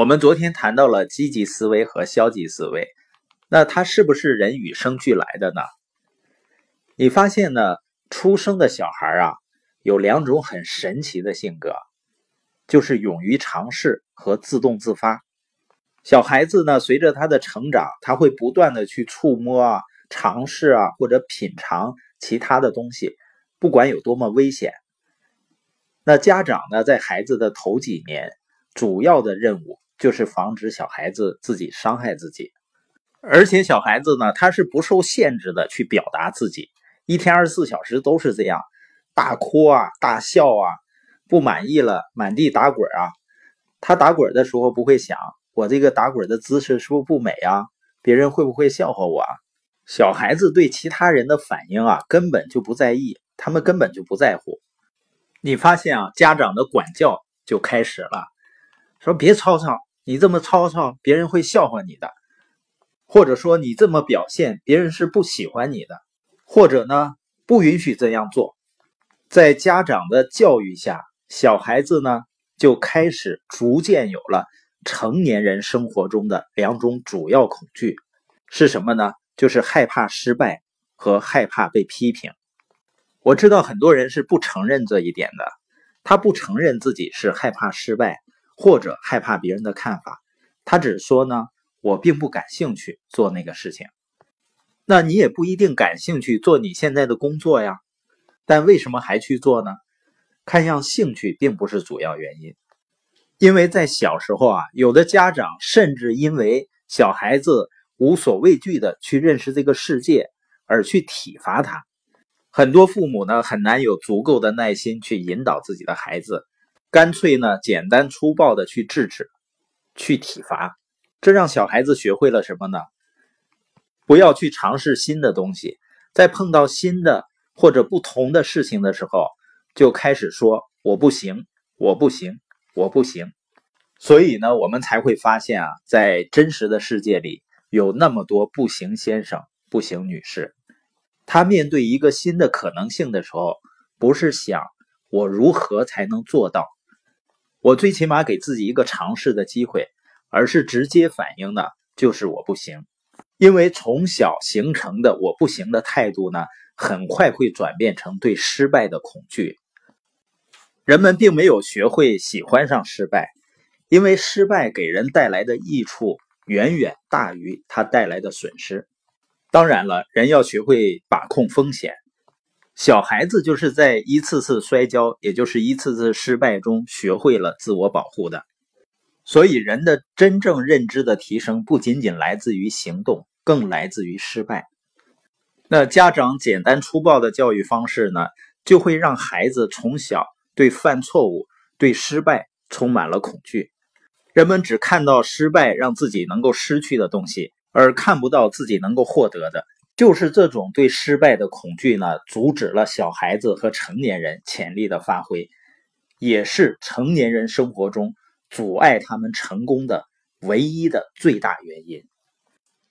我们昨天谈到了积极思维和消极思维，那它是不是人与生俱来的呢？你发现呢，出生的小孩啊，有两种很神奇的性格，就是勇于尝试和自动自发。小孩子呢，随着他的成长，他会不断的去触摸啊、尝试啊或者品尝其他的东西，不管有多么危险。那家长呢，在孩子的头几年。主要的任务就是防止小孩子自己伤害自己，而且小孩子呢，他是不受限制的去表达自己，一天二十四小时都是这样，大哭啊，大笑啊，不满意了满地打滚啊。他打滚的时候不会想，我这个打滚的姿势是不是不美啊？别人会不会笑话我啊？小孩子对其他人的反应啊，根本就不在意，他们根本就不在乎。你发现啊，家长的管教就开始了。说别吵吵，你这么吵吵，别人会笑话你的；或者说你这么表现，别人是不喜欢你的；或者呢，不允许这样做。在家长的教育下，小孩子呢就开始逐渐有了成年人生活中的两种主要恐惧，是什么呢？就是害怕失败和害怕被批评。我知道很多人是不承认这一点的，他不承认自己是害怕失败。或者害怕别人的看法，他只说呢，我并不感兴趣做那个事情。那你也不一定感兴趣做你现在的工作呀，但为什么还去做呢？看样兴趣并不是主要原因，因为在小时候啊，有的家长甚至因为小孩子无所畏惧的去认识这个世界而去体罚他。很多父母呢，很难有足够的耐心去引导自己的孩子。干脆呢，简单粗暴的去制止、去体罚，这让小孩子学会了什么呢？不要去尝试新的东西，在碰到新的或者不同的事情的时候，就开始说“我不行，我不行，我不行”。所以呢，我们才会发现啊，在真实的世界里，有那么多不行先生、不行女士，他面对一个新的可能性的时候，不是想我如何才能做到。我最起码给自己一个尝试的机会，而是直接反应呢，就是我不行。因为从小形成的我不行的态度呢，很快会转变成对失败的恐惧。人们并没有学会喜欢上失败，因为失败给人带来的益处远远大于它带来的损失。当然了，人要学会把控风险。小孩子就是在一次次摔跤，也就是一次次失败中学会了自我保护的。所以，人的真正认知的提升不仅仅来自于行动，更来自于失败。那家长简单粗暴的教育方式呢，就会让孩子从小对犯错误、对失败充满了恐惧。人们只看到失败让自己能够失去的东西，而看不到自己能够获得的。就是这种对失败的恐惧呢，阻止了小孩子和成年人潜力的发挥，也是成年人生活中阻碍他们成功的唯一的最大原因。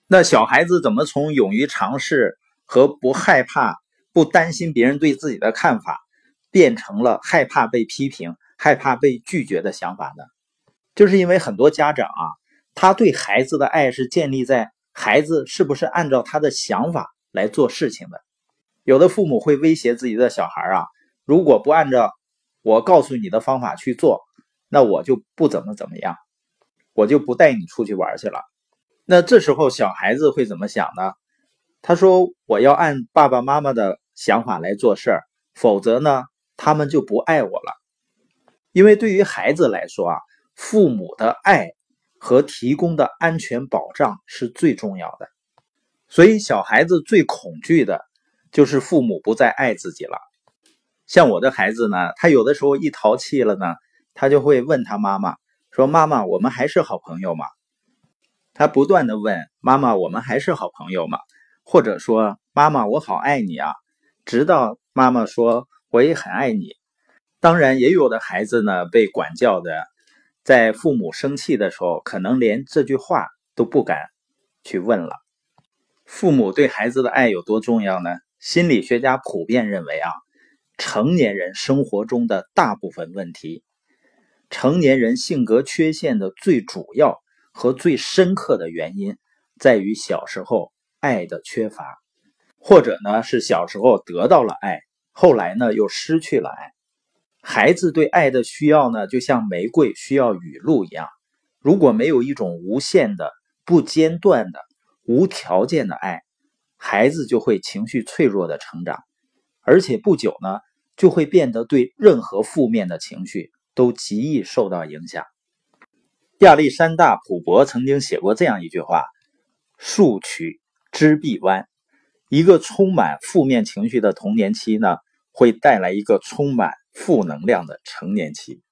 那小孩子怎么从勇于尝试和不害怕、不担心别人对自己的看法，变成了害怕被批评、害怕被拒绝的想法呢？就是因为很多家长啊，他对孩子的爱是建立在。孩子是不是按照他的想法来做事情的？有的父母会威胁自己的小孩啊，如果不按照我告诉你的方法去做，那我就不怎么怎么样，我就不带你出去玩去了。那这时候小孩子会怎么想呢？他说：“我要按爸爸妈妈的想法来做事儿，否则呢，他们就不爱我了。”因为对于孩子来说啊，父母的爱。和提供的安全保障是最重要的，所以小孩子最恐惧的就是父母不再爱自己了。像我的孩子呢，他有的时候一淘气了呢，他就会问他妈妈说：“妈妈，我们还是好朋友吗？”他不断的问妈妈：“我们还是好朋友吗？”或者说：“妈妈，我好爱你啊！”直到妈妈说：“我也很爱你。”当然，也有的孩子呢，被管教的。在父母生气的时候，可能连这句话都不敢去问了。父母对孩子的爱有多重要呢？心理学家普遍认为啊，成年人生活中的大部分问题成年人性格缺陷的最主要和最深刻的原因，在于小时候爱的缺乏，或者呢是小时候得到了爱，后来呢又失去了爱。孩子对爱的需要呢，就像玫瑰需要雨露一样。如果没有一种无限的、不间断的、无条件的爱，孩子就会情绪脆弱的成长，而且不久呢，就会变得对任何负面的情绪。都极易受到影响。亚历山大·普伯曾经写过这样一句话：“树曲枝必弯。”一个充满负面情绪的童年期呢，会带来一个充满负能量的成年期。